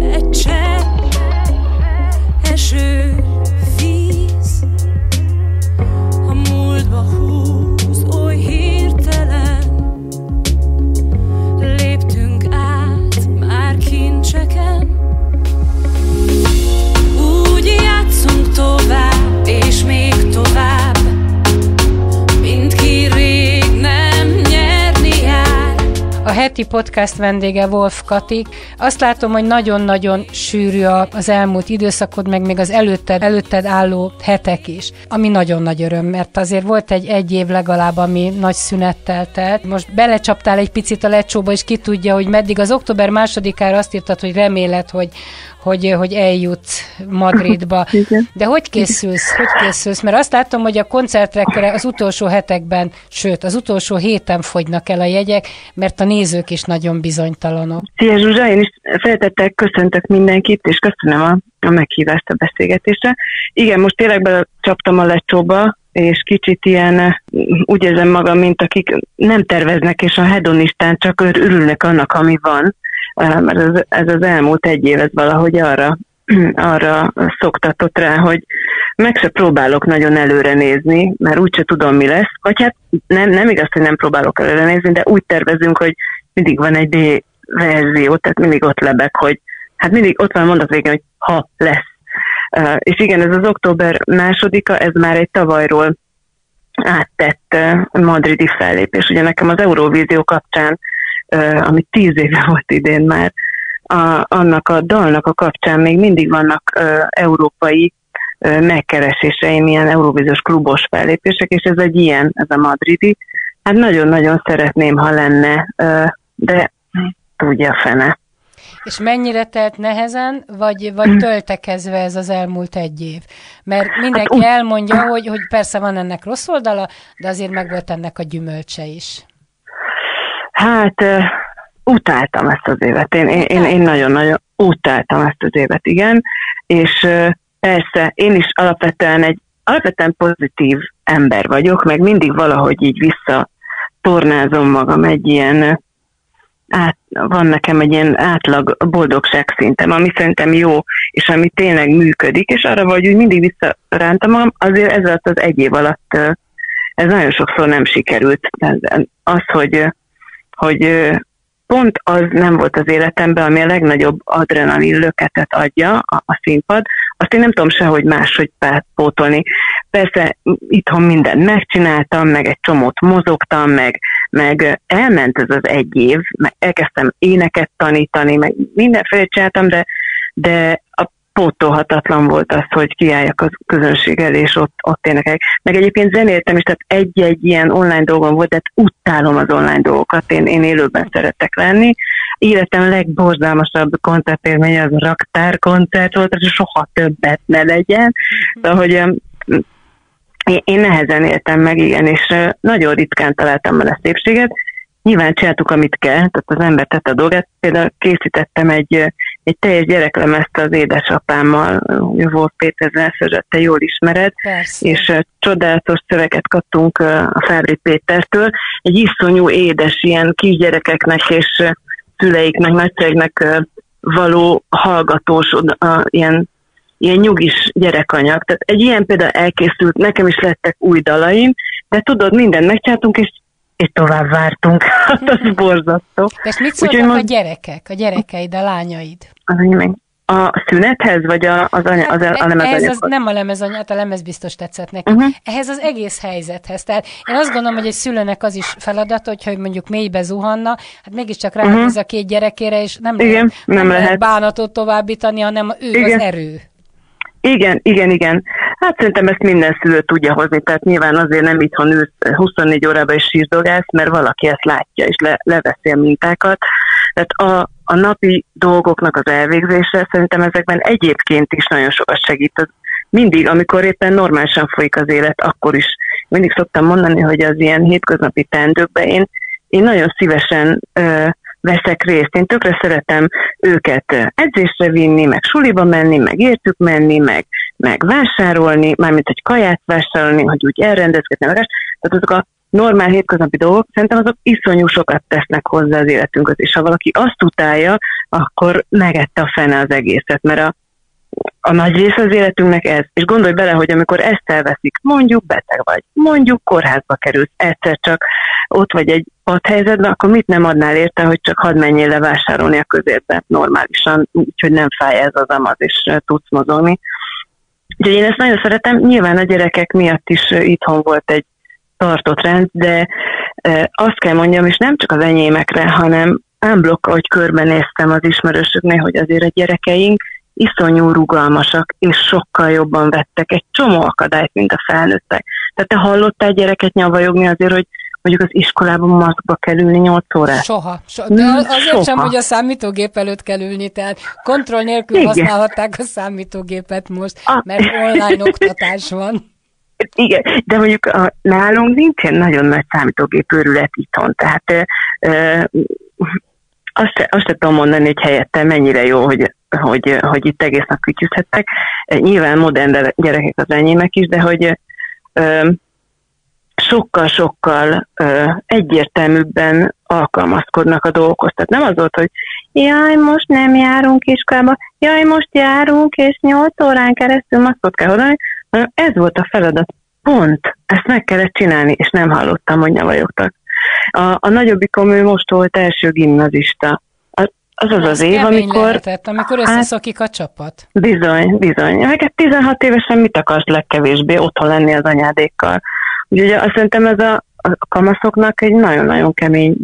egy csepp, eső, víz. A múltba húz oly hirtelen, léptünk át már kincseken. Úgy játszunk tovább, és még tovább, A heti podcast vendége Wolf Katik. Azt látom, hogy nagyon-nagyon sűrű az elmúlt időszakod, meg még az előtted, előtted álló hetek is, ami nagyon nagy öröm, mert azért volt egy egy év legalább, ami nagy szünettel telt. Most belecsaptál egy picit a lecsóba, és ki tudja, hogy meddig az október másodikára azt írtad, hogy reméled, hogy, hogy, hogy eljutsz Madridba. De hogy készülsz? Hogy készülsz? Mert azt látom, hogy a koncertrekre az utolsó hetekben, sőt, az utolsó héten fogynak el a jegyek, mert a nézők is nagyon bizonytalanok. Szia Zsuzsa, én is feltettek, köszöntök mindenkit, és köszönöm a, a meghívást a beszélgetésre. Igen, most tényleg belecsaptam a lecsóba, és kicsit ilyen, eh, úgy érzem magam, mint akik nem terveznek, és a hedonistán csak ör- örülnek annak, ami van, Eh, mert ez, ez az elmúlt egy év, ez valahogy arra, arra szoktatott rá, hogy meg se próbálok nagyon előre nézni, mert úgyse tudom, mi lesz. Vagy hát nem, nem igaz, hogy nem próbálok előre nézni, de úgy tervezünk, hogy mindig van egy B verzió, tehát mindig ott lebek, hogy hát mindig ott van mondat végén, hogy ha lesz. Uh, és igen, ez az október másodika, ez már egy tavalyról áttett uh, madridi fellépés. Ugye nekem az Euróvízió kapcsán, ami tíz éve volt idén már, a, annak a dalnak a kapcsán még mindig vannak uh, európai uh, megkereséseim, ilyen Euróvíziós klubos fellépések, és ez egy ilyen, ez a madridi. Hát nagyon-nagyon szeretném, ha lenne, uh, de tudja fene. És mennyire telt nehezen, vagy, vagy töltekezve ez az elmúlt egy év? Mert mindenki úgy- elmondja, hogy, hogy persze van ennek rossz oldala, de azért megvolt ennek a gyümölcse is. Hát utáltam ezt az évet. Én, én, én, nagyon-nagyon utáltam ezt az évet, igen. És persze, én is alapvetően egy alapvetően pozitív ember vagyok, meg mindig valahogy így vissza tornázom magam egy ilyen át, van nekem egy ilyen átlag boldogság szintem, ami szerintem jó, és ami tényleg működik, és arra vagy úgy mindig visszarántam magam, azért ez alatt az egy év alatt ez nagyon sokszor nem sikerült. Az, hogy, hogy pont az nem volt az életemben, ami a legnagyobb adrenalin löketet adja a, a színpad, azt én nem tudom sehogy máshogy pótolni. Persze itthon mindent megcsináltam, meg egy csomót mozogtam, meg, meg elment ez az egy év, meg elkezdtem éneket tanítani, meg mindenféle csináltam, de, de a pótolhatatlan volt az, hogy kiálljak a közönség elé, és ott, ott énekeljek. Meg egyébként zenéltem is, tehát egy-egy ilyen online dolgom volt, de hát utálom az online dolgokat, én, én élőben szeretek lenni. Életem legborzalmasabb koncertélménye az a raktárkoncert volt, és soha többet ne legyen. De hogy öm, én, nehezen éltem meg, igen, és nagyon ritkán találtam benne szépséget. Nyilván csináltuk, amit kell, tehát az ember tette a dolgát. Például készítettem egy, egy teljes gyereklemezt az édesapámmal, Wolf Péter Zenszőzsöt, te jól ismered, Persze. és csodálatos szöveget kaptunk a Fábri Pétertől. Egy iszonyú édes ilyen kisgyerekeknek és szüleiknek, nagyszegnek ö, való hallgatós, ilyen, ilyen nyugis gyerekanyag. Tehát egy ilyen például elkészült, nekem is lettek új dalaim, de tudod, mindent megcsináltunk, és, és tovább vártunk. Hát az borzasztó. De ezt mit szóltak a most- gyerekek, a gyerekeid, a lányaid? A szünethez, vagy a, az, anya, az, a Ehhez az, lemezanyaghoz? nem a lemezanyag, a lemez biztos tetszett neki. Mhm. Ehhez az egész helyzethez. Tehát én azt gondolom, hogy egy szülőnek az is feladata, hogyha hogy mondjuk mélybe zuhanna, hát mégiscsak ránéz a két gyerekére, és nem, Mhm. Igen, lehet, nem lehet. bánatot továbbítani, hanem ő Igen. az erő. Igen, igen, igen. Hát szerintem ezt minden szülő tudja hozni, tehát nyilván azért nem itthon ülsz 24 órában és sírdogálsz, mert valaki ezt látja és le, leveszi a mintákat. Tehát a, a napi dolgoknak az elvégzése szerintem ezekben egyébként is nagyon sokat segít. Mindig, amikor éppen normálisan folyik az élet, akkor is mindig szoktam mondani, hogy az ilyen hétköznapi teendőkben én, én nagyon szívesen ö, veszek részt. Én tökre szeretem őket edzésre vinni, meg suliba menni, meg értük menni, meg, meg vásárolni, mármint hogy kaját vásárolni, hogy úgy elrendezkedni, meg tehát azok a normál hétköznapi dolgok, szerintem azok iszonyú sokat tesznek hozzá az életünkhöz, és ha valaki azt utálja, akkor megette a fene az egészet, mert a, a nagy része az életünknek ez. És gondolj bele, hogy amikor ezt elveszik, mondjuk beteg vagy, mondjuk kórházba kerülsz, egyszer csak ott vagy egy helyzetben, akkor mit nem adnál érte, hogy csak hadd menjél le vásárolni a közérbe normálisan, úgyhogy nem fáj ez az amaz, és tudsz mozogni. Úgyhogy én ezt nagyon szeretem, nyilván a gyerekek miatt is itthon volt egy tartott rend, de azt kell mondjam, és nem csak az enyémekre, hanem ámblokk, ahogy körbenéztem az ismerősöknél, hogy azért a gyerekeink iszonyú rugalmasak, és sokkal jobban vettek egy csomó akadályt, mint a felnőttek. Tehát te hallottál gyereket nyavajogni azért, hogy mondjuk az iskolában maszkba kell ülni 8 órát? Soha. So, de azért Soha. sem, hogy a számítógép előtt kell ülni, tehát kontroll nélkül Igen. használhatták a számítógépet most, a... mert online oktatás van. Igen, de mondjuk a, nálunk nincsen nagyon nagy számítógép őrület itthon, tehát ö, azt, se, azt se tudom mondani, hogy helyette mennyire jó, hogy, hogy, hogy itt egész nap kütyüzhettek. Nyilván modern gyerekek az enyémek is, de hogy ö, sokkal-sokkal egyértelműbben alkalmazkodnak a dolgokhoz. Tehát nem az volt, hogy jaj, most nem járunk iskolába, jaj, most járunk, és nyolc órán keresztül maszkot kell hanem ez volt a feladat. Pont, ezt meg kellett csinálni, és nem hallottam, hogy nyavajogtak. A, a nagyobbikom ő most volt első gimnazista. Az az az év, amikor... Lehetett, amikor hát- összeszokik a csapat. Bizony, bizony. Meg 16 évesen mit akarsz legkevésbé otthon lenni az anyádékkal? Úgyhogy azt szerintem ez a, a kamaszoknak egy nagyon-nagyon kemény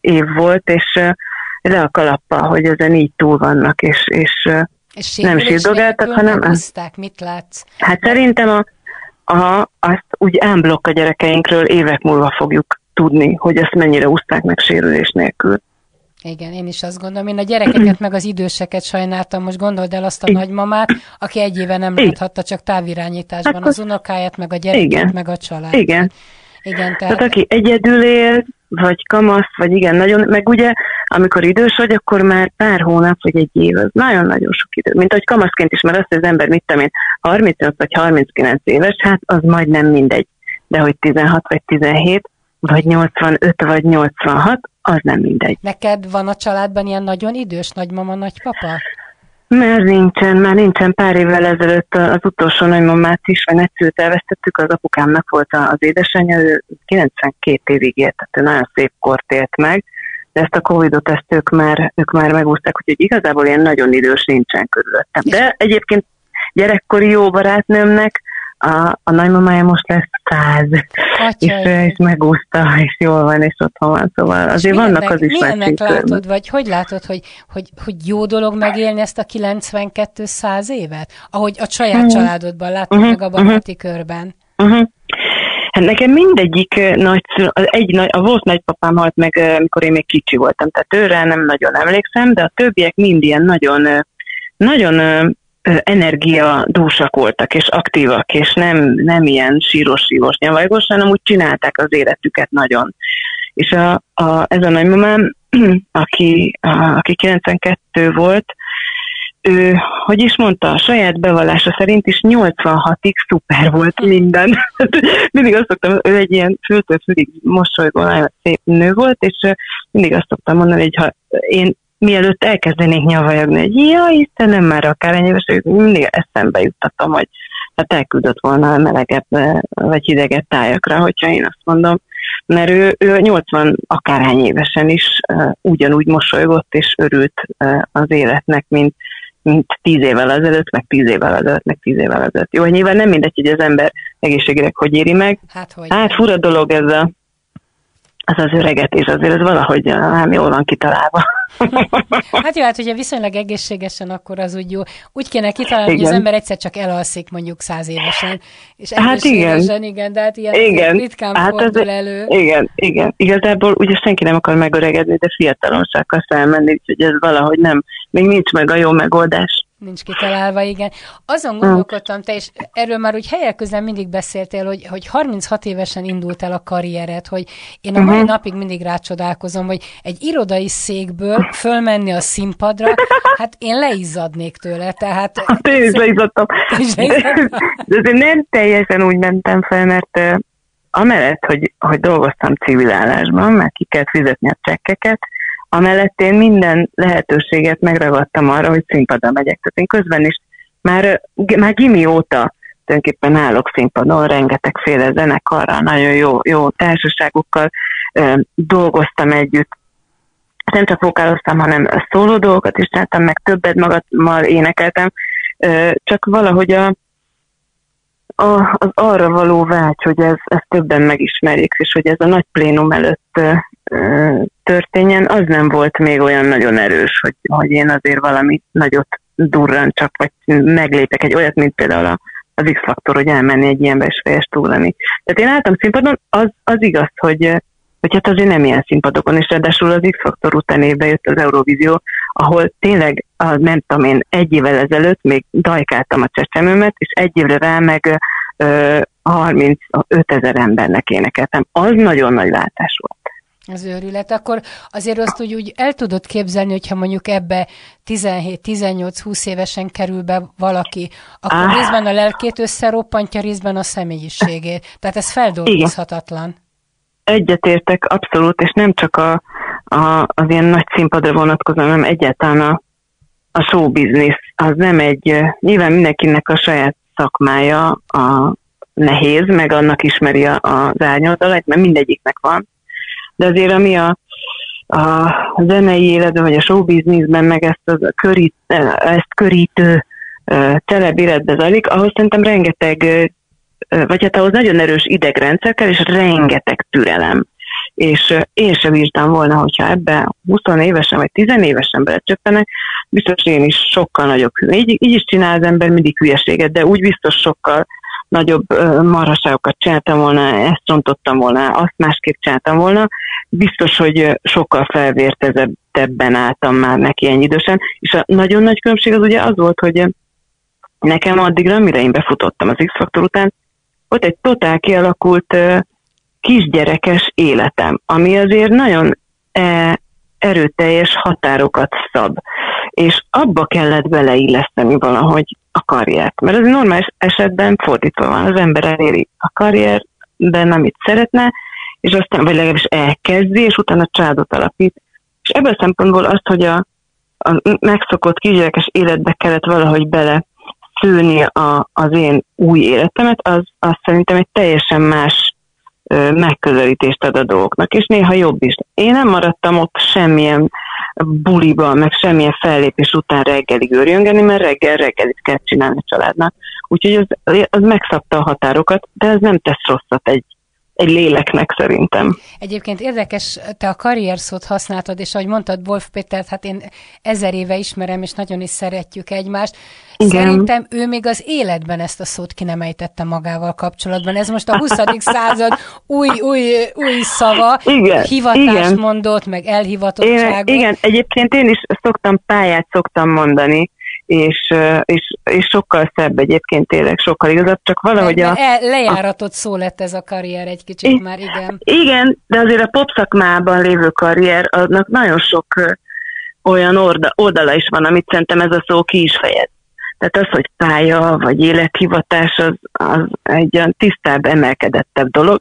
év volt, és le a kalappa, hogy ezen így túl vannak, és, és, és nem sírdogáltak, hanem... Hozták, mit látsz? Hát szerintem a, a, azt úgy ámblokk a gyerekeinkről évek múlva fogjuk tudni, hogy ezt mennyire úszták meg sérülés nélkül. Igen, én is azt gondolom. Én a gyerekeket meg az időseket sajnáltam. Most gondold el azt a nagymamát, aki egy éve nem láthatta csak távirányításban hát az unokáját, meg a gyereket, igen. meg a család. Igen. Igen, tehát... tehát aki egyedül él, vagy kamasz, vagy igen, nagyon, meg ugye, amikor idős vagy, akkor már pár hónap, vagy egy év, az nagyon-nagyon sok idő. Mint ahogy kamaszként is, mert azt, hogy az ember, mit tudom én, 38 vagy 39 éves, hát az majdnem mindegy. De hogy 16 vagy 17, vagy 85 vagy 86, az nem mindegy. Neked van a családban ilyen nagyon idős nagymama, nagypapa? Mert nincsen, már nincsen. Pár évvel ezelőtt az utolsó nagymamát is, vagy nagyszült elvesztettük, az apukámnak volt az édesanyja, ő 92 évig élt, tehát ő nagyon szép kort élt meg, de ezt a Covid-ot ezt ők már, ők már megúzták, úgyhogy igazából ilyen nagyon idős nincsen körülöttem. De egyébként gyerekkori jó barátnőmnek a, a nagymamája most lesz száz, és, és megúszta, és jól van, és otthon van, szóval azért és vannak az is Milyennek látod, vagy hogy látod, hogy, hogy, hogy jó dolog megélni ezt a 92 száz évet? Ahogy a saját uh-huh. családodban látod uh-huh. meg a baráti uh-huh. körben. Uh-huh. Hát nekem mindegyik nagy, egy, nagy, a volt nagypapám halt meg, amikor én még kicsi voltam, tehát őre nem nagyon emlékszem, de a többiek mind ilyen nagyon, nagyon energiadúsak voltak, és aktívak, és nem, nem ilyen síros-sívos nyavajgos, hanem úgy csinálták az életüket nagyon. És a, a, ez a nagymamám, aki, a, aki 92 volt, ő, hogy is mondta, a saját bevallása szerint is 86-ig szuper volt minden. mindig azt szoktam, ő egy ilyen fültől fülig mosolygó, nagyon szép nő volt, és mindig azt szoktam mondani, hogy ha én mielőtt elkezdenék nyavajogni, hogy ja, Istenem, már akár ennyi éves, mindig eszembe juttatom, hogy hát elküldött volna a melegebb vagy hidegebb tájakra, hogyha én azt mondom. Mert ő, ő 80 akárhány évesen is uh, ugyanúgy mosolygott és örült uh, az életnek, mint, mint tíz évvel ezelőtt, meg tíz évvel ezelőtt, meg tíz évvel ezelőtt. Jó, nyilván nem mindegy, hogy az ember egészségére hogy éri meg. Hát, hogy hát fura dolog ez a az az öregetés azért ez valahogy nem jól van kitalálva. hát jó, hát ugye viszonylag egészségesen akkor az úgy jó. Úgy kéne kitalálni, igen. hogy az ember egyszer csak elalszik mondjuk száz évesen. És hát igen. igen, de hát ilyen igen. ritkán hát fordul az, elő. Igen, igen. Igazából ugye senki nem akar megöregedni, de fiatalon se akarsz elmenni, úgyhogy ez valahogy nem, még nincs meg a jó megoldás. Nincs kitalálva, igen. Azon gondolkodtam, te és erről már úgy helyek mindig beszéltél, hogy, hogy 36 évesen indult el a karriered, hogy én a mai uh-huh. napig mindig rácsodálkozom, hogy egy irodai székből fölmenni a színpadra, hát én leizzadnék tőle, tehát... Hát én is leizzadtam. De, de nem teljesen úgy mentem fel, mert amellett, hogy, hogy dolgoztam civil állásban, mert ki kell fizetni a csekkeket, Amellett én minden lehetőséget megragadtam arra, hogy színpadra megyek. Tehát én közben is már, már gimi óta tulajdonképpen állok színpadon, rengetegféle zenekarral, nagyon jó, jó társaságokkal ö, dolgoztam együtt. Nem csak vokáloztam, hanem szóló dolgokat is csináltam, meg többet magammal énekeltem, ö, csak valahogy a, a, az arra való vágy, hogy ez, ez többen megismerjék, és hogy ez a nagy plénum előtt történjen, az nem volt még olyan nagyon erős, hogy, hogy én azért valami nagyot durran csak, vagy meglépek egy olyat, mint például a, az X-faktor, hogy elmenni egy ilyen besfejes túlani. Tehát én álltam színpadon, az, az igaz, hogy, hogy hát azért nem ilyen színpadokon, és ráadásul az X-faktor után évben jött az Eurovízió, ahol tényleg, a, nem tudom én, egy évvel ezelőtt még dajkáltam a csecsemőmet, és egy évre rá meg ö, 35 ezer embernek énekeltem. Az nagyon nagy váltás volt az őrület, akkor azért azt úgy, úgy el tudod képzelni, hogyha mondjuk ebbe 17-18-20 évesen kerül be valaki, akkor ah. részben a lelkét összeroppantja, részben a személyiségét. Tehát ez feldolgozhatatlan. Egyetértek, abszolút, és nem csak a, a, az ilyen nagy színpadra vonatkozó, hanem egyáltalán a, a show business. Az nem egy, nyilván mindenkinek a saját szakmája a nehéz, meg annak ismeri az árnyoldalait, mert mindegyiknek van de azért ami a, a zenei életben, vagy a showbizniszben, meg ezt, a körít, ezt körítő telebb életbe zajlik, ahhoz szerintem rengeteg, vagy hát ahhoz nagyon erős idegrendszer kell, és rengeteg türelem. És én sem bírtam volna, hogyha ebbe 20 évesen vagy 10 évesen belecsöppenek, biztos én is sokkal nagyobb. Így, így is csinál az ember mindig hülyeséget, de úgy biztos sokkal nagyobb marhaságokat csináltam volna, ezt rontottam volna, azt másképp csináltam volna, biztos, hogy sokkal felvértezettebben álltam már neki ennyi idősen, és a nagyon nagy különbség az ugye az volt, hogy nekem addigra, amire én befutottam az X-faktor után, ott egy totál kialakult kisgyerekes életem, ami azért nagyon erőteljes határokat szab. És abba kellett beleilleszteni valahogy a karriert. Mert az normális esetben fordítva van, az ember eléri a karrierben, amit szeretne, és aztán, vagy legalábbis elkezdi, és utána családot alapít. És ebből a szempontból azt, hogy a, a megszokott kisgyerekes életbe kellett valahogy bele szülni a, az én új életemet, az, az szerintem egy teljesen más ö, megközelítést ad a dolgoknak, és néha jobb is. Én nem maradtam ott semmilyen buliba, meg semmilyen fellépés után reggelig őrjöngeni, mert reggel reggelit kell csinálni a családnak. Úgyhogy az, az megszabta a határokat, de ez nem tesz rosszat egy, egy léleknek szerintem. Egyébként érdekes, te a karrier szót használtad, és ahogy mondtad Wolf Pétert, hát én ezer éve ismerem, és nagyon is szeretjük egymást. Igen. Szerintem ő még az életben ezt a szót ki nem ejtette magával kapcsolatban. Ez most a 20. század új, új, új szava, igen, hivatásmondott, meg elhivatottságot. Igen, igen, egyébként én is szoktam pályát szoktam mondani, és, és, és sokkal szebb egyébként tényleg, sokkal igazabb, csak valahogy a... E, lejáratott a, szó lett ez a karrier egy kicsit I, már, igen. Igen, de azért a pop szakmában lévő karrier, annak nagyon sok olyan orda, oldala is van, amit szerintem ez a szó ki is fejez. Tehát az, hogy pálya vagy élethivatás, az, az egy olyan tisztább, emelkedettebb dolog.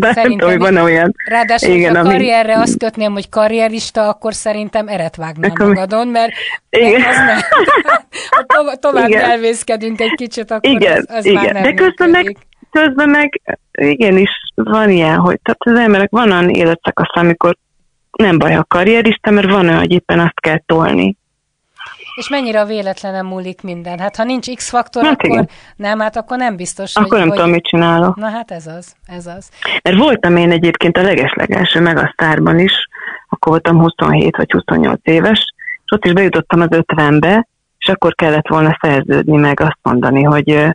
Szerintem tudom, van olyan. Ráadásul, igen, a karrierre ami... azt kötném, hogy karrierista, akkor szerintem eret vágnál akkor... magadon, mert igen. az nem. to- tovább igen. elvészkedünk egy kicsit, akkor igen, az, az igen. már nem De közben meg, közben meg igenis van ilyen, hogy tehát az emberek van olyan életszakasz, amikor nem baj a karrierista, mert van olyan, hogy éppen azt kell tolni. És mennyire a véletlenen múlik minden? Hát ha nincs X-faktor, Hát akkor igen. nem, hát akkor nem biztos, Akkor hogy... nem hogy... tudom, mit csinálok. Na hát ez az, ez az. Mert voltam én egyébként a legeslegelső megasztárban is, akkor voltam 27 vagy 28 éves, és ott is bejutottam az 50-be, és akkor kellett volna szerződni, meg azt mondani, hogy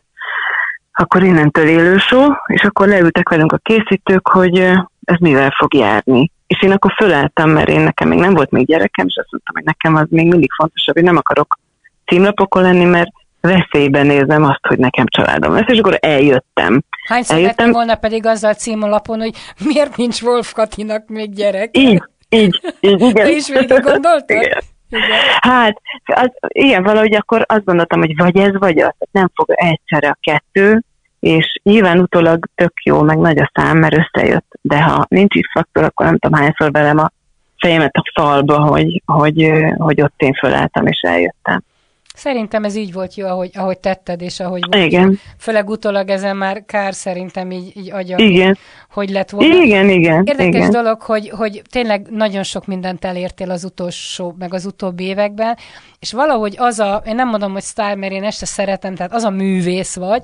akkor innentől élő show, és akkor leültek velünk a készítők, hogy ez mivel fog járni. És én akkor fölálltam, mert én nekem még nem volt még gyerekem, és azt mondtam, hogy nekem az még mindig fontosabb, hogy nem akarok címlapokon lenni, mert veszélyben nézem azt, hogy nekem családom lesz, és akkor eljöttem. Hányszor Eljöttem. lettem volna pedig azzal címlapon, hogy miért nincs Wolf Katinak még gyerek? Így, így, így, igen. Te is végig gondoltad? Igen. Igen. Hát, az, igen, valahogy akkor azt gondoltam, hogy vagy ez, vagy az. Nem fog egyszerre a kettő, és nyilván utólag tök jó, meg nagy a szám, mert összejött, de ha nincs is faktor, akkor nem tudom hányszor velem a fejemet a falba, hogy, hogy, hogy ott én fölálltam és eljöttem. Szerintem ez így volt jó, ahogy, ahogy tetted, és ahogy volt. Igen, Főleg utólag ezen már kár szerintem így, így agya, igen, hogy lett volna. igen, igen, Érdekes igen. dolog, hogy, hogy tényleg nagyon sok mindent elértél az utolsó, meg az utóbbi években, és valahogy az a, én nem mondom, hogy sztár, mert én ezt se szeretem, tehát az a művész vagy,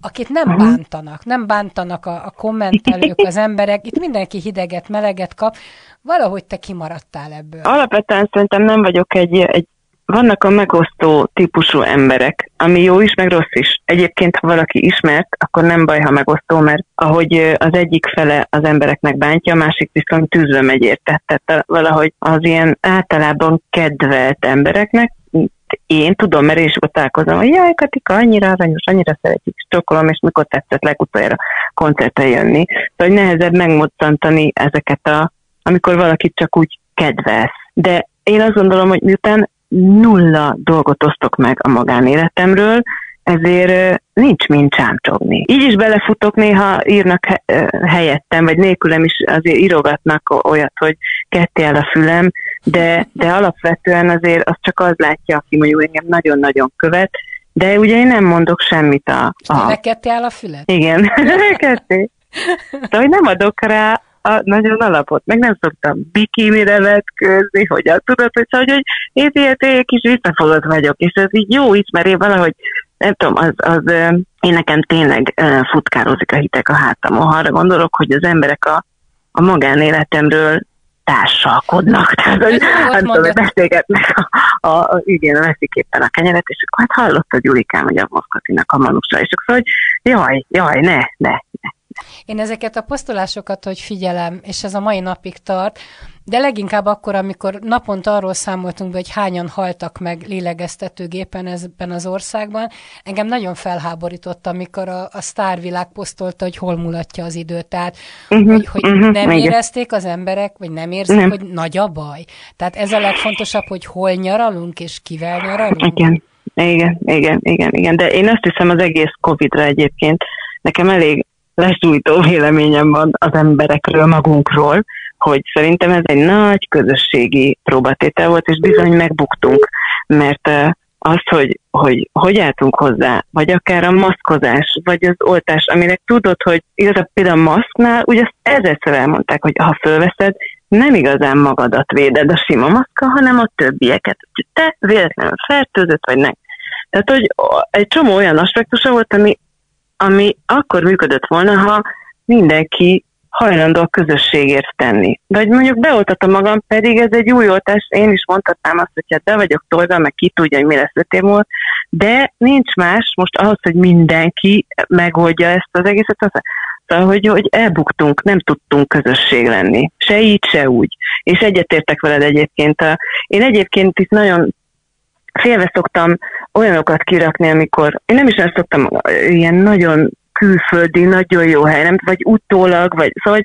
akit nem bántanak, nem bántanak a, a kommentelők, az emberek, itt mindenki hideget, meleget kap, valahogy te kimaradtál ebből. Alapvetően szerintem nem vagyok egy, egy vannak a megosztó típusú emberek, ami jó is, meg rossz is. Egyébként, ha valaki ismert, akkor nem baj, ha megosztó, mert ahogy az egyik fele az embereknek bántja, a másik viszont tűzbe megy érte. Tehát valahogy az ilyen általában kedvelt embereknek, én tudom, mert én is ott találkozom, hogy jaj, Katika, annyira aranyos, annyira szeretjük, stokkolom, és mikor tetszett legutoljára koncertre jönni. Szóval nehezebb megmoccantani ezeket a, amikor valakit csak úgy kedvelsz. De én azt gondolom, hogy miután nulla dolgot osztok meg a magánéletemről, ezért nincs mint csámcsogni. Így is belefutok, néha írnak helyettem, vagy nélkülem is azért írogatnak olyat, hogy ketté el a fülem, de, de alapvetően azért az csak az látja, aki mondjuk engem nagyon-nagyon követ, de ugye én nem mondok semmit a... a Lekedtél el a fület? igen, ketté. Szóval hogy nem adok rá a nagyon alapot, meg nem szoktam bikinire vetkőzni, hogy azt tudod, hogy, szóval, hogy én ilyen egy kis visszafogott vagyok, és ez így jó is, mert én valahogy, nem tudom, az, az én nekem tényleg futkározik a hitek a hátamon, arra gondolok, hogy az emberek a, a magánéletemről társalkodnak, tehát hogy nem tudom, beszélgetnek a, a, a, igen, veszik éppen a kenyeret, és akkor hát hallottad Julikám, hogy a Moszkatinak a manusa, és akkor hogy jaj, jaj, ne, ne. Én ezeket a posztolásokat, hogy figyelem, és ez a mai napig tart, de leginkább akkor, amikor naponta arról számoltunk be, hogy hányan haltak meg lélegeztetőgépen ebben az országban, engem nagyon felháborított, amikor a, a sztárvilág posztolta, hogy hol mulatja az idő. Tehát, Mhm, hogy, hogy mhm, nem igen. érezték az emberek, vagy nem érzik, Nem. hogy nagy a baj. Tehát ez a legfontosabb, hogy hol nyaralunk, és kivel nyaralunk. Igen, igen, igen, igen, igen, de én azt hiszem az egész Covid-ra egyébként nekem elég lesújtó véleményem van az emberekről, magunkról, hogy szerintem ez egy nagy közösségi próbatétel volt, és bizony megbuktunk, mert eh, az, hogy, hogy hogy álltunk hozzá, vagy akár a maszkozás, vagy az oltás, aminek tudod, hogy igazából például a maszknál, ugye azt ezerszer elmondták, hogy ha fölveszed, nem igazán magadat véded a sima maszka, hanem a többieket. Te véletlenül fertőzött, vagy nem. Tehát, hogy egy csomó olyan aspektusa volt, ami, ami akkor működött volna, ha mindenki hajlandó a közösségért tenni. Hogy mondjuk beoltatom magam, pedig ez egy új oltás, én is mondhatnám azt, hogy hát be vagyok tolva, meg ki tudja, hogy mi lesz öt év de nincs más most ahhoz, hogy mindenki megoldja ezt az egészet. Az, Szóval, hogy, hogy elbuktunk, nem tudtunk közösség lenni. Se így, se úgy. És egyetértek veled egyébként. A, én egyébként itt nagyon félve szoktam olyanokat kirakni, amikor én nem is ezt szoktam ilyen nagyon külföldi, nagyon jó hely, nem, vagy utólag, vagy szóval hogy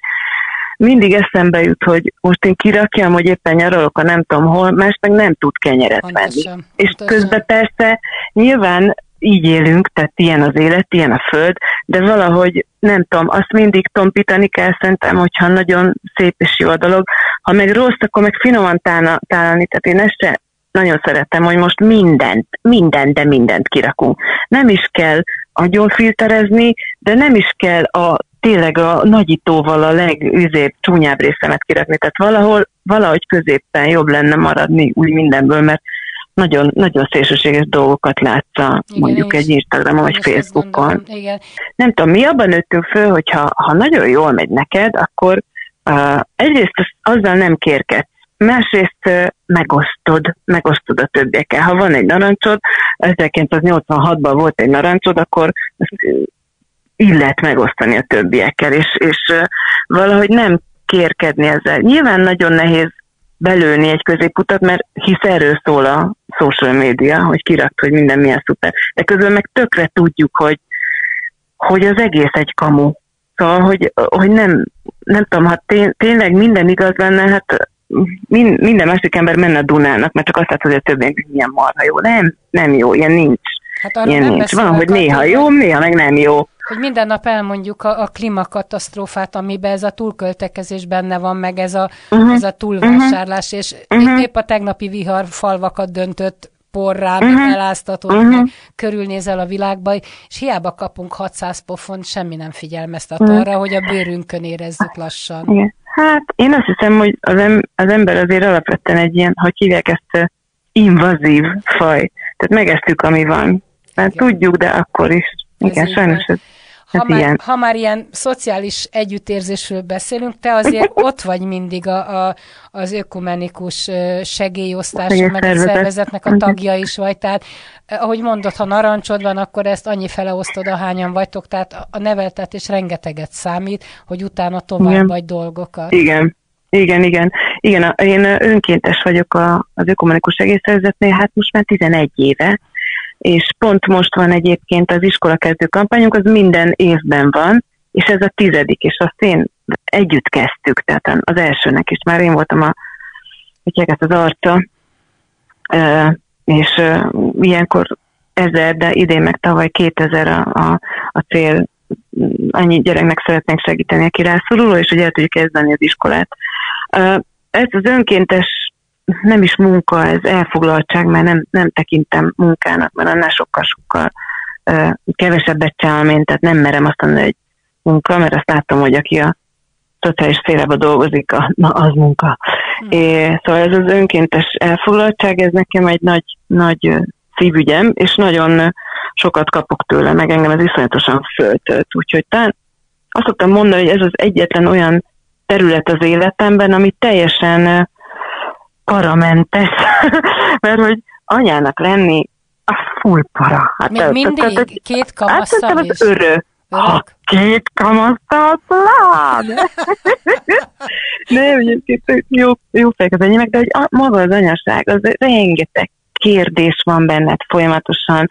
mindig eszembe jut, hogy most én kirakjam, hogy éppen nyaralok a nem tudom hol, más meg nem tud kenyeret venni. Pontosan, És közben persze nyilván így élünk, tehát ilyen az élet, ilyen a föld, de valahogy nem tudom, azt mindig tompítani kell szerintem, hogyha nagyon szép és jó a dolog. Ha meg rossz, akkor meg finoman tálani, tehát én ezt se nagyon szeretem, hogy most mindent, mindent, de mindent kirakunk. Nem is kell agyon filterezni, de nem is kell a tényleg a nagyítóval a legüzébb, csúnyább részemet kirakni. Tehát valahol, valahogy középpen jobb lenne maradni úgy mindenből, mert nagyon, nagyon szélsőséges dolgokat látsz a, Igen, mondjuk egy Instagramon vagy Facebookon. Igen. Nem tudom, mi abban nőttünk föl, hogyha ha nagyon jól megy neked, akkor uh, egyrészt az, azzal nem kérkedsz, másrészt megosztod, megosztod a többiekkel. Ha van egy narancsod, 1986-ban volt egy narancsod, akkor illet megosztani a többiekkel, és, és valahogy nem kérkedni ezzel. Nyilván nagyon nehéz belőni egy középutat, mert hisz erről szól a social media, hogy kirakt, hogy minden milyen szuper. De közben meg tökre tudjuk, hogy, hogy az egész egy kamu. Szóval, hogy, hogy nem, nem tudom, ha té- tényleg minden igaz lenne, hát min, minden másik ember menne a Dunának, mert csak azt látod, hogy a többieknek milyen marha jó. Nem, nem jó, ilyen nincs. Hát arról Ilyen nem nincs. Van, hogy néha jó, néha meg nem jó. hogy minden nap elmondjuk a, a klímakatasztrófát, amiben ez a túlköltekezés benne van, meg ez a, uh-huh. ez a túlvásárlás, és uh-huh. épp a tegnapi vihar falvakat döntött porrá, uh-huh. meg eláztatott, uh-huh. meg körülnézel a világba, és hiába kapunk 600 pofont, semmi nem figyelmeztet uh-huh. arra, hogy a bőrünkön érezzük lassan. Igen. Hát én azt hiszem, hogy az, em- az ember azért alapvetően egy ilyen, hogy hívják ezt, invazív faj. Tehát megesztük, ami van. Hát Igen. tudjuk, de akkor is. Igen, így sajnos ez, Ha ez már, ilyen. ha már ilyen szociális együttérzésről beszélünk, te azért ott vagy mindig a, a, az ökumenikus segélyosztás, meg a szervezetnek a tagja is vagy, tehát eh, ahogy mondod, ha narancsod van, akkor ezt annyi fele osztod, ahányan vagytok, tehát a- a neveltetés rengeteget számít, hogy utána tovább Igen. vagy dolgokat. Igen. Igen, igen. Igen, a- én önkéntes vagyok a, az Ökumenikus Segélyszervezetnél, hát most már 11 éve, és pont most van egyébként az iskolakezdő kampányunk, az minden évben van, és ez a tizedik, és azt én együtt kezdtük, tehát az elsőnek is már én voltam a, hogy az arca, és ilyenkor ezer, de idén meg tavaly 2000 a, a, a cél, annyi gyereknek szeretnénk segíteni, aki rászoruló, és hogy el tudjuk kezdeni az iskolát. Ez az önkéntes nem is munka, ez elfoglaltság, mert nem, nem tekintem munkának, mert annál sokkal-sokkal ö, kevesebbet csinálom én, tehát nem merem azt mondani, hogy munka, mert azt látom, hogy aki a szociális szférában dolgozik, a, na, az munka. Hmm. É, szóval ez az önkéntes elfoglaltság, ez nekem egy nagy, nagy szívügyem, és nagyon sokat kapok tőle, meg engem ez iszonyatosan föltölt. Úgyhogy talán azt szoktam mondani, hogy ez az egyetlen olyan terület az életemben, ami teljesen paramentes, mert hogy anyának lenni, a full para. Hát, Még mindig tehát- két Hát kamasszal is? az örök. Ha két kamasztal pláne. Nem, egyébként jó, jó fejek az enyémek, de hogy a, maga az anyaság, az rengeteg kérdés van benned folyamatosan,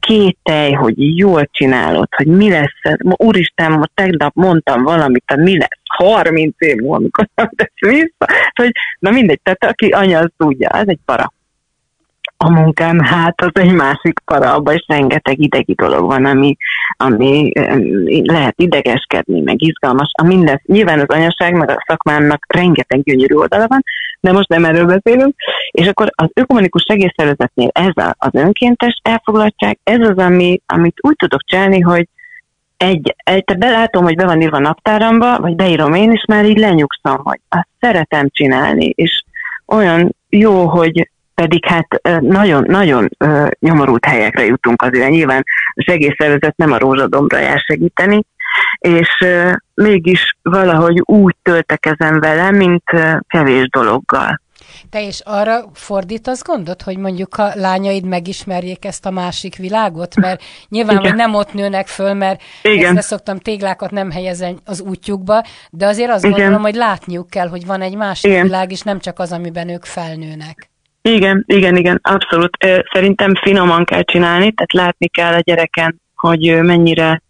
kételj, hogy jól csinálod, hogy mi lesz úristen, ma tegnap mondtam valamit, hogy mi lesz 30 év múlva, amikor nem tesz vissza. Hogy, na mindegy, tehát aki anya, az tudja, ez egy para. A munkám, hát az egy másik para, abban is rengeteg idegi dolog van, ami, ami lehet idegeskedni, meg izgalmas. A minden, nyilván az anyaság, meg a szakmámnak rengeteg gyönyörű oldala van, de most nem erről beszélünk. És akkor az ökumenikus segélyszervezetnél ez a, az önkéntes elfoglaltság, ez az, ami, amit úgy tudok csinálni, hogy egy, egy te belátom, hogy be van írva naptáramba, vagy beírom én is, már így lenyugszom, hogy azt szeretem csinálni, és olyan jó, hogy pedig hát nagyon-nagyon nyomorult helyekre jutunk azért. Nyilván a segélyszervezet nem a rózsadombra jár segíteni, és mégis valahogy úgy töltekezem vele, mint kevés dologgal. Te is arra fordítasz gondot, hogy mondjuk a lányaid megismerjék ezt a másik világot? Mert nyilván, Igen. hogy nem ott nőnek föl, mert Igen. ezt szoktam téglákat nem helyezni az útjukba, de azért azt Igen. gondolom, hogy látniuk kell, hogy van egy másik Igen. világ, és nem csak az, amiben ők felnőnek. Igen, igen, igen, abszolút. Szerintem finoman kell csinálni, tehát látni kell a gyereken, hogy mennyire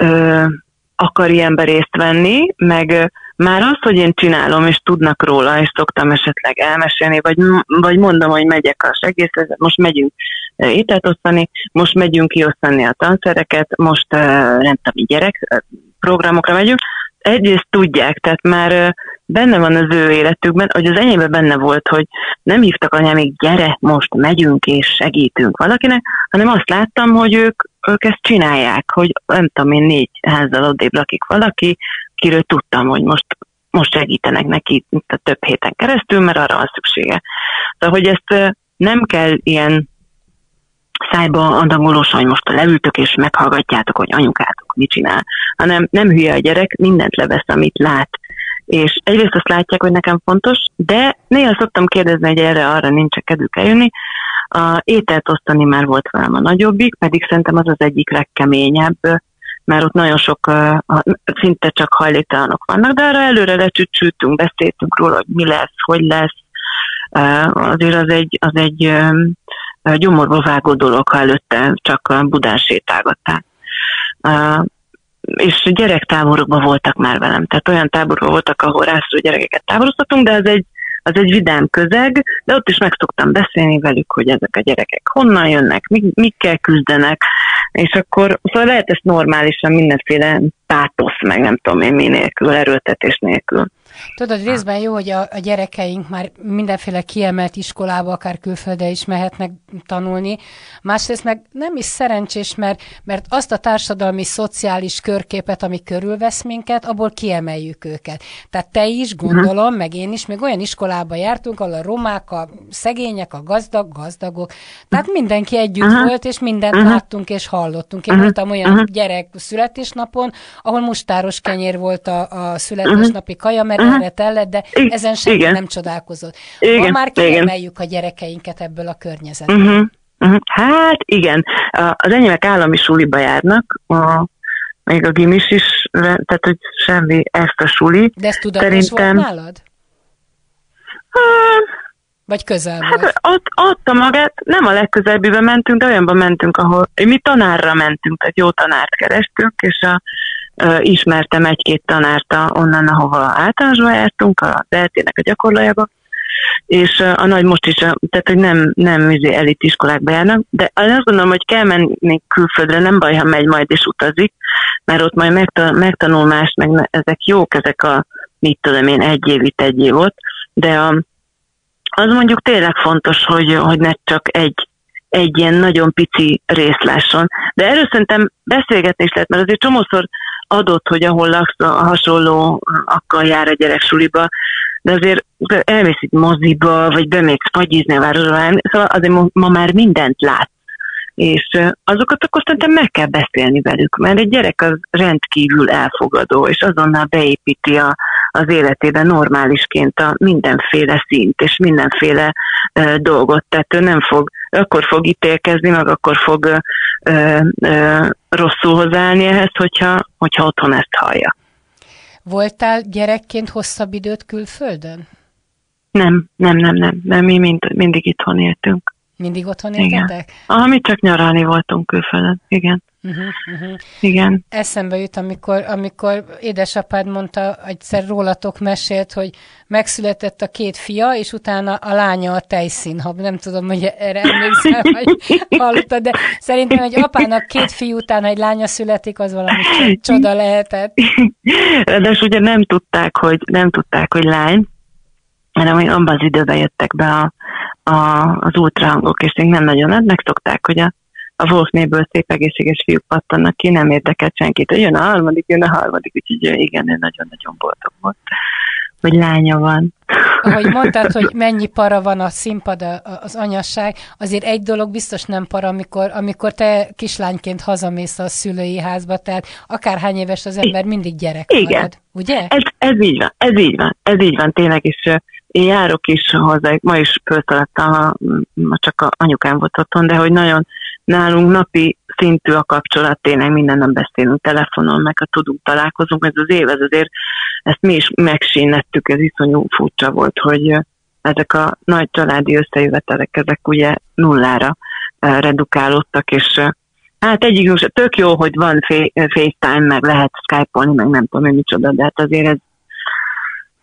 ö, akar ilyenbe részt venni, meg már az, hogy én csinálom, és tudnak róla, és szoktam esetleg elmesélni, vagy, vagy mondom, hogy megyek a segélyszervezet, most megyünk ételt osztani, most megyünk kiosztani a tanszereket, most nem tudom, gyerek programokra megyünk, egyrészt tudják, tehát már benne van az ő életükben, hogy az enyémben benne volt, hogy nem hívtak anyámig, gyere, most megyünk és segítünk valakinek, hanem azt láttam, hogy ők, ők ezt csinálják, hogy nem tudom én, négy házzal odébb lakik valaki, kiről tudtam, hogy most, most segítenek neki a több héten keresztül, mert arra van szüksége. Szóval, hogy ezt nem kell ilyen szájba adagolós, hogy most leültök és meghallgatjátok, hogy anyukátok mit csinál, hanem nem hülye a gyerek, mindent levesz, amit lát. És egyrészt azt látják, hogy nekem fontos, de néha szoktam kérdezni, hogy erre arra nincs kedvük eljönni. A ételt osztani már volt velem a nagyobbik, pedig szerintem az az egyik legkeményebb, mert ott nagyon sok, szinte csak hajléktalanok vannak, de arra előre lecsücsültünk, beszéltünk róla, hogy mi lesz, hogy lesz. Azért az egy, az egy gyomorba vágó dolog, ha előtte csak Budán sétálgatták. És gyerektáborokban voltak már velem, tehát olyan táborokban voltak, ahol rászorú gyerekeket táboroztatunk, de ez egy, az egy vidám közeg, de ott is meg szoktam beszélni velük, hogy ezek a gyerekek honnan jönnek, mikkel küzdenek, és akkor szóval lehet ezt normálisan mindenféle pátosz, meg nem tudom én mi nélkül, erőltetés nélkül. Tudod, részben jó, hogy a, a gyerekeink már mindenféle kiemelt iskolába, akár külföldre is mehetnek tanulni. Másrészt meg nem is szerencsés, mert, mert azt a társadalmi, szociális körképet, ami körülvesz minket, abból kiemeljük őket. Tehát te is, gondolom, meg én is, még olyan iskolába jártunk, ahol a romák, a szegények, a gazdag, gazdagok. Tehát mindenki együtt uh-huh. volt, és mindent uh-huh. láttunk és hallottunk. Én voltam olyan gyerek születésnapon, ahol mustáros kenyér volt a, a születésnapi kaja, mert uh-huh. erre tellett, de I- ezen senki igen. nem csodálkozott. Igen. Ma már kiemeljük a gyerekeinket ebből a környezetből. Uh-huh. Uh-huh. Hát igen, az enyémek állami suliba járnak, a, még a gimis is, tehát hogy semmi ezt a suli. De ez tudatos Szerintem... volt nálad? Uh, vagy közel hát, volt? Ott, ott a magát, nem a legközelebbibe mentünk, de olyanban mentünk, ahol mi tanárra mentünk, tehát jó tanárt kerestünk, és a, ismertem egy-két tanárt onnan, ahova általánosba jártunk, a eltének a gyakorlójába, és a nagy most is, tehát hogy nem, nem izé elit iskolákba járnak, de azt gondolom, hogy kell menni külföldre, nem baj, ha megy majd és utazik, mert ott majd megtanul más, meg ezek jók, ezek a, mit tudom én, egy év itt, egy év ott, de a, az mondjuk tényleg fontos, hogy, hogy ne csak egy, egy ilyen nagyon pici rész lásson. De erről szerintem beszélgetés lehet, mert azért csomószor adott, hogy ahol laksz, a hasonló akkor jár a gyerek suliba, de azért elmész itt moziba, vagy bemész fagyizni a városban, szóval azért ma, már mindent lát. És azokat akkor szerintem meg kell beszélni velük, mert egy gyerek az rendkívül elfogadó, és azonnal beépíti a, az életébe normálisként a mindenféle szint és mindenféle uh, dolgot. Tehát ő nem fog, akkor fog ítélkezni, meg akkor fog uh, uh, rosszul hozzáállni ehhez, hogyha, hogyha otthon ezt hallja. Voltál gyerekként hosszabb időt külföldön? Nem, nem, nem, nem. nem mi mind, mindig itthon éltünk. Mindig otthon éltetek? Ah, mi csak nyaralni voltunk külföldön, igen. Uh-huh, uh-huh. Igen. Eszembe jut, amikor, amikor édesapád mondta, egyszer rólatok mesélt, hogy megszületett a két fia, és utána a lánya a tejszínhab. Nem tudom, hogy erre emlékszel, vagy hallottad, de szerintem egy apának két fiú után egy lánya születik, az valami csoda lehetett. De ugye nem tudták, hogy, nem tudták, hogy lány, hanem hogy abban az időben jöttek be a, a, az ultrahangok, és még nem nagyon adnak, szokták, hogy a a Wolfnéből szép egészséges fiúk pattannak ki, nem érdekelt senkit. Jön a harmadik, jön a harmadik, úgyhogy igen, ő nagyon-nagyon boldog volt, hogy lánya van. Ahogy mondtad, hogy mennyi para van a színpad, az anyasság, azért egy dolog biztos nem para, amikor, amikor te kislányként hazamész a szülői házba, tehát akárhány éves az ember, mindig gyerek Igen. marad, ugye? Ez, ez így van, ez így van, ez így van, tényleg is én járok is hozzá, ma is föltaladtam, ma csak a anyukám volt otthon, de hogy nagyon nálunk napi szintű a kapcsolat, tényleg minden nem beszélünk telefonon, meg ha tudunk találkozunk, ez az év, ez azért, ezt mi is megsínettük, ez iszonyú furcsa volt, hogy ezek a nagy családi összejövetelek, ezek ugye nullára redukálódtak, és hát egyik tök jó, hogy van FaceTime, meg lehet Skype-olni, meg nem tudom, hogy micsoda, de hát azért ez,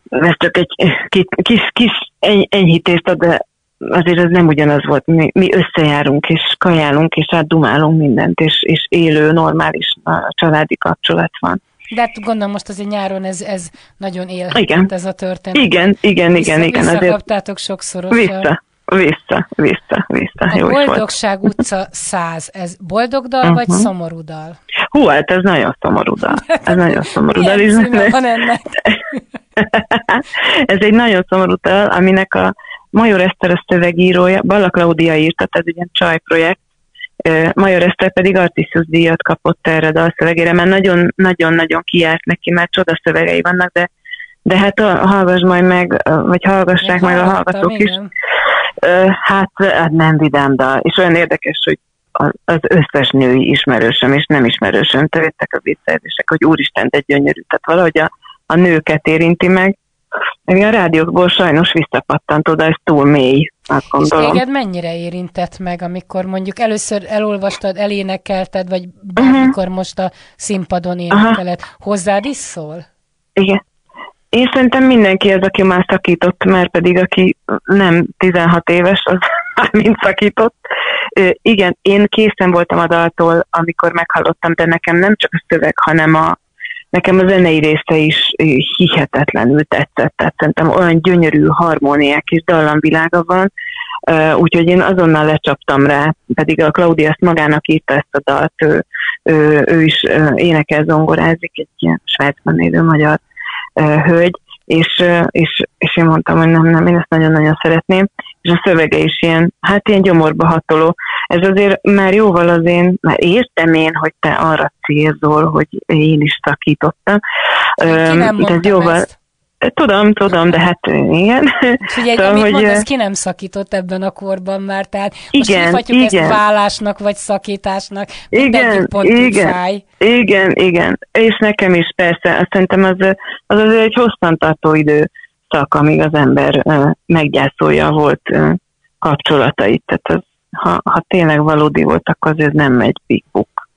ez csak egy kis, kis, kis enyhítést ad, azért ez nem ugyanaz volt. Mi, mi összejárunk, és kajálunk, és átdumálunk mindent, és, és élő, normális a családi kapcsolat van. De hát gondolom most azért nyáron ez, ez nagyon élhetett igen. ez a történet. Igen, igen, igen. igen Visszakaptátok sokszor. Vissza, vissza, vissza, vissza. A Jó Boldogság utca 100, ez boldog dal uh-huh. vagy szomorú dal? Hú, hát ez nagyon szomorú dal. Ez nagyon szomorú dal. Milyen van ennek? ez egy nagyon szomorú dal, aminek a Major Eszter a szövegírója, Balla Klaudia írta, tehát egy ilyen csaj projekt, Major Eszter pedig Artisius díjat kapott erre a dalszövegére, mert nagyon-nagyon kiárt neki, mert csoda szövegei vannak, de, de hát hallgass majd meg, vagy hallgassák meg a hallgatók is. Hát, hát nem vidám dal, és olyan érdekes, hogy az összes női ismerősöm és nem ismerősöm törődtek a visszajelzések, hogy úristen, egy gyönyörű. Tehát valahogy a, a nőket érinti meg. Ami a rádiókból sajnos visszapattant oda, ez túl mély, azt gondolom. És téged mennyire érintett meg, amikor mondjuk először elolvastad, elénekelted, vagy bármikor uh-huh. most a színpadon énekeled, uh-huh. hozzád is szól? Igen. Én szerintem mindenki az, aki már szakított, mert pedig aki nem 16 éves, az mint szakított. Igen, én készen voltam a daltól, amikor meghallottam, de nekem nem csak a szöveg, hanem a, nekem a zenei része is hihetetlenül tetszett. Tehát szerintem olyan gyönyörű harmóniák és dallamvilága van, úgyhogy én azonnal lecsaptam rá, pedig a Claudia ezt magának írta ezt a dalt, ő, ő, ő is énekel, zongorázik, egy ilyen Svájcban élő magyar hölgy, és, és, és én mondtam, hogy nem, nem, én ezt nagyon-nagyon szeretném, és a szövege is ilyen, hát ilyen gyomorba hatoló. Ez azért már jóval az én, már értem én, hogy te arra célzol, hogy én is szakítottam. Ki nem ez jóval, ezt? Tudom, tudom, de hát igen. Úgyhogy egy, amit hogy... mondasz, ki nem szakított ebben a korban már, tehát most igen, hívhatjuk igen. ezt vállásnak, vagy szakításnak, igen, igen, fáj. Igen, igen, és nekem is persze, azt szerintem az, az azért egy hosszantartó idő szak, amíg az ember meggyászolja volt kapcsolatait, tehát az, ha, ha tényleg valódi volt, akkor azért nem megy book.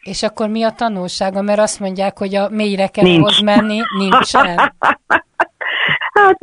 És akkor mi a tanulsága? Mert azt mondják, hogy a mélyre kell Nincs. ahhoz menni, nincsen.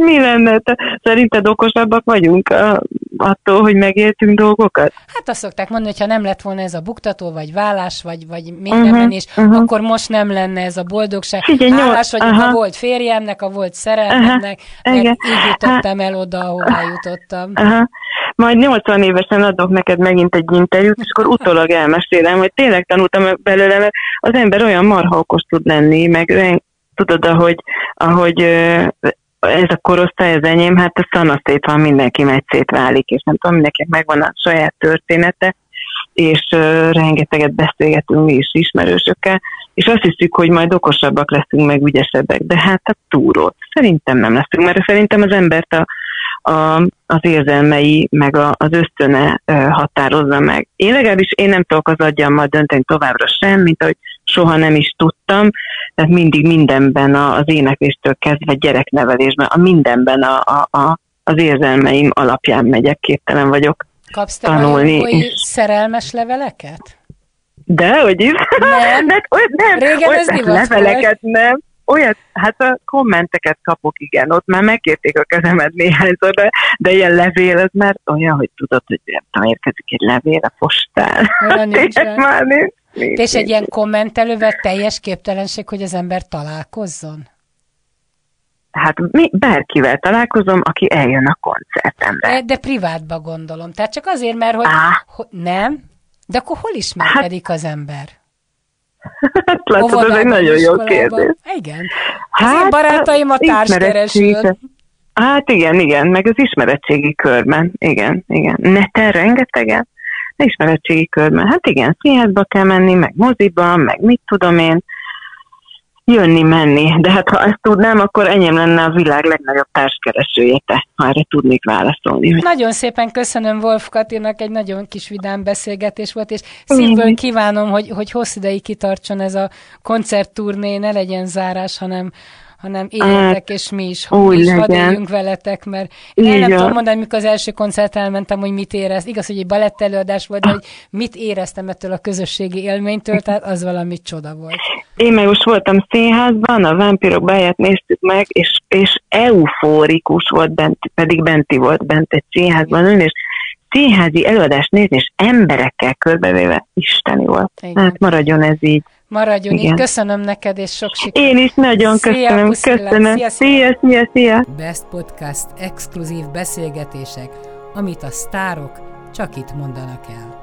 Mi lenne? Te, szerinted okosabbak vagyunk a, attól, hogy megéltünk dolgokat? Hát azt szokták mondani, hogy ha nem lett volna ez a buktató, vagy vállás, vagy, vagy mélyebben uh-huh, is, uh-huh. akkor most nem lenne ez a boldogság. Figyelj, Hálás vagyok uh-huh. a volt férjemnek, a volt szerelmemnek, uh-huh. mert így jutottam el oda, ahová jutottam. Uh-huh majd 80 évesen adok neked megint egy interjút, és akkor utólag elmesélem, hogy tényleg tanultam belőle, mert az ember olyan marha okos tud lenni, meg tudod, ahogy, ahogy ez a korosztály az enyém, hát a szanaszét van, mindenki megy szétválik, és nem tudom, mindenkinek megvan a saját története, és uh, rengeteget beszélgetünk mi is ismerősökkel, és azt hiszük, hogy majd okosabbak leszünk, meg ügyesebbek, de hát a túrót szerintem nem leszünk, mert szerintem az embert a, a, az érzelmei, meg a, az ösztöne határozza meg. Én legalábbis én nem tudok az agyammal dönteni továbbra sem, mint ahogy soha nem is tudtam, tehát mindig mindenben az énekléstől kezdve gyereknevelésben, a mindenben a, a, a, az érzelmeim alapján megyek, képtelen vagyok Kapsz te tanulni. Kapsz szerelmes leveleket? De, hogy is. Nem, nem, nem Régen ez leveleket volt. nem olyat, hát a kommenteket kapok, igen, ott már megkérték a kezemet néhányszor, de, de ilyen levél, az már olyan, hogy tudod, hogy nem tudom, érkezik egy levél a postán. már nincs, nincs, És egy ilyen kommentelővel teljes képtelenség, hogy az ember találkozzon? Hát mi, bárkivel találkozom, aki eljön a koncertemre. De, de privátba gondolom. Tehát csak azért, mert hogy, hogy nem? De akkor hol ismerkedik hát, az ember? Hát látod, ez egy nagyon jó kérdés. Igen. Hát, az én barátaim a társkereső. Hát igen, igen, meg az ismeretségi körben, igen, igen. Neten rengetegen, ismeretségi körben. Hát igen, színházba kell menni, meg moziba, meg mit tudom én, jönni-menni. De hát ha ezt tudnám, akkor enyém lenne a világ legnagyobb társkeresője, te, ha erre tudnék válaszolni. Nagyon szépen köszönöm Wolf Katinak, egy nagyon kis vidám beszélgetés volt, és szívből kívánom, hogy, hogy hosszú ideig kitartson ez a koncertturné, ne legyen zárás, hanem hanem éljetek, hát, és mi is, hogy is hadd veletek, mert én el nem tudom mondani, mikor az első koncert elmentem, hogy mit érez. Igaz, hogy egy balett előadás volt, de hogy mit éreztem ettől a közösségi élménytől, tehát az valami csoda volt. Én meg most voltam színházban, a vámpirok báját néztük meg, és, és eufórikus volt, bent, pedig Benti volt bent egy színházban ön, és színházi előadást nézni, és emberekkel körbevéve isteni volt. Igen. Hát maradjon ez így. Maradjon Igen. így. Köszönöm neked, és sok sikert. Én is nagyon szia, köszönöm. Köszönöm. Szia, szia, szia, szia. Best Podcast exkluzív beszélgetések, amit a sztárok csak itt mondanak el.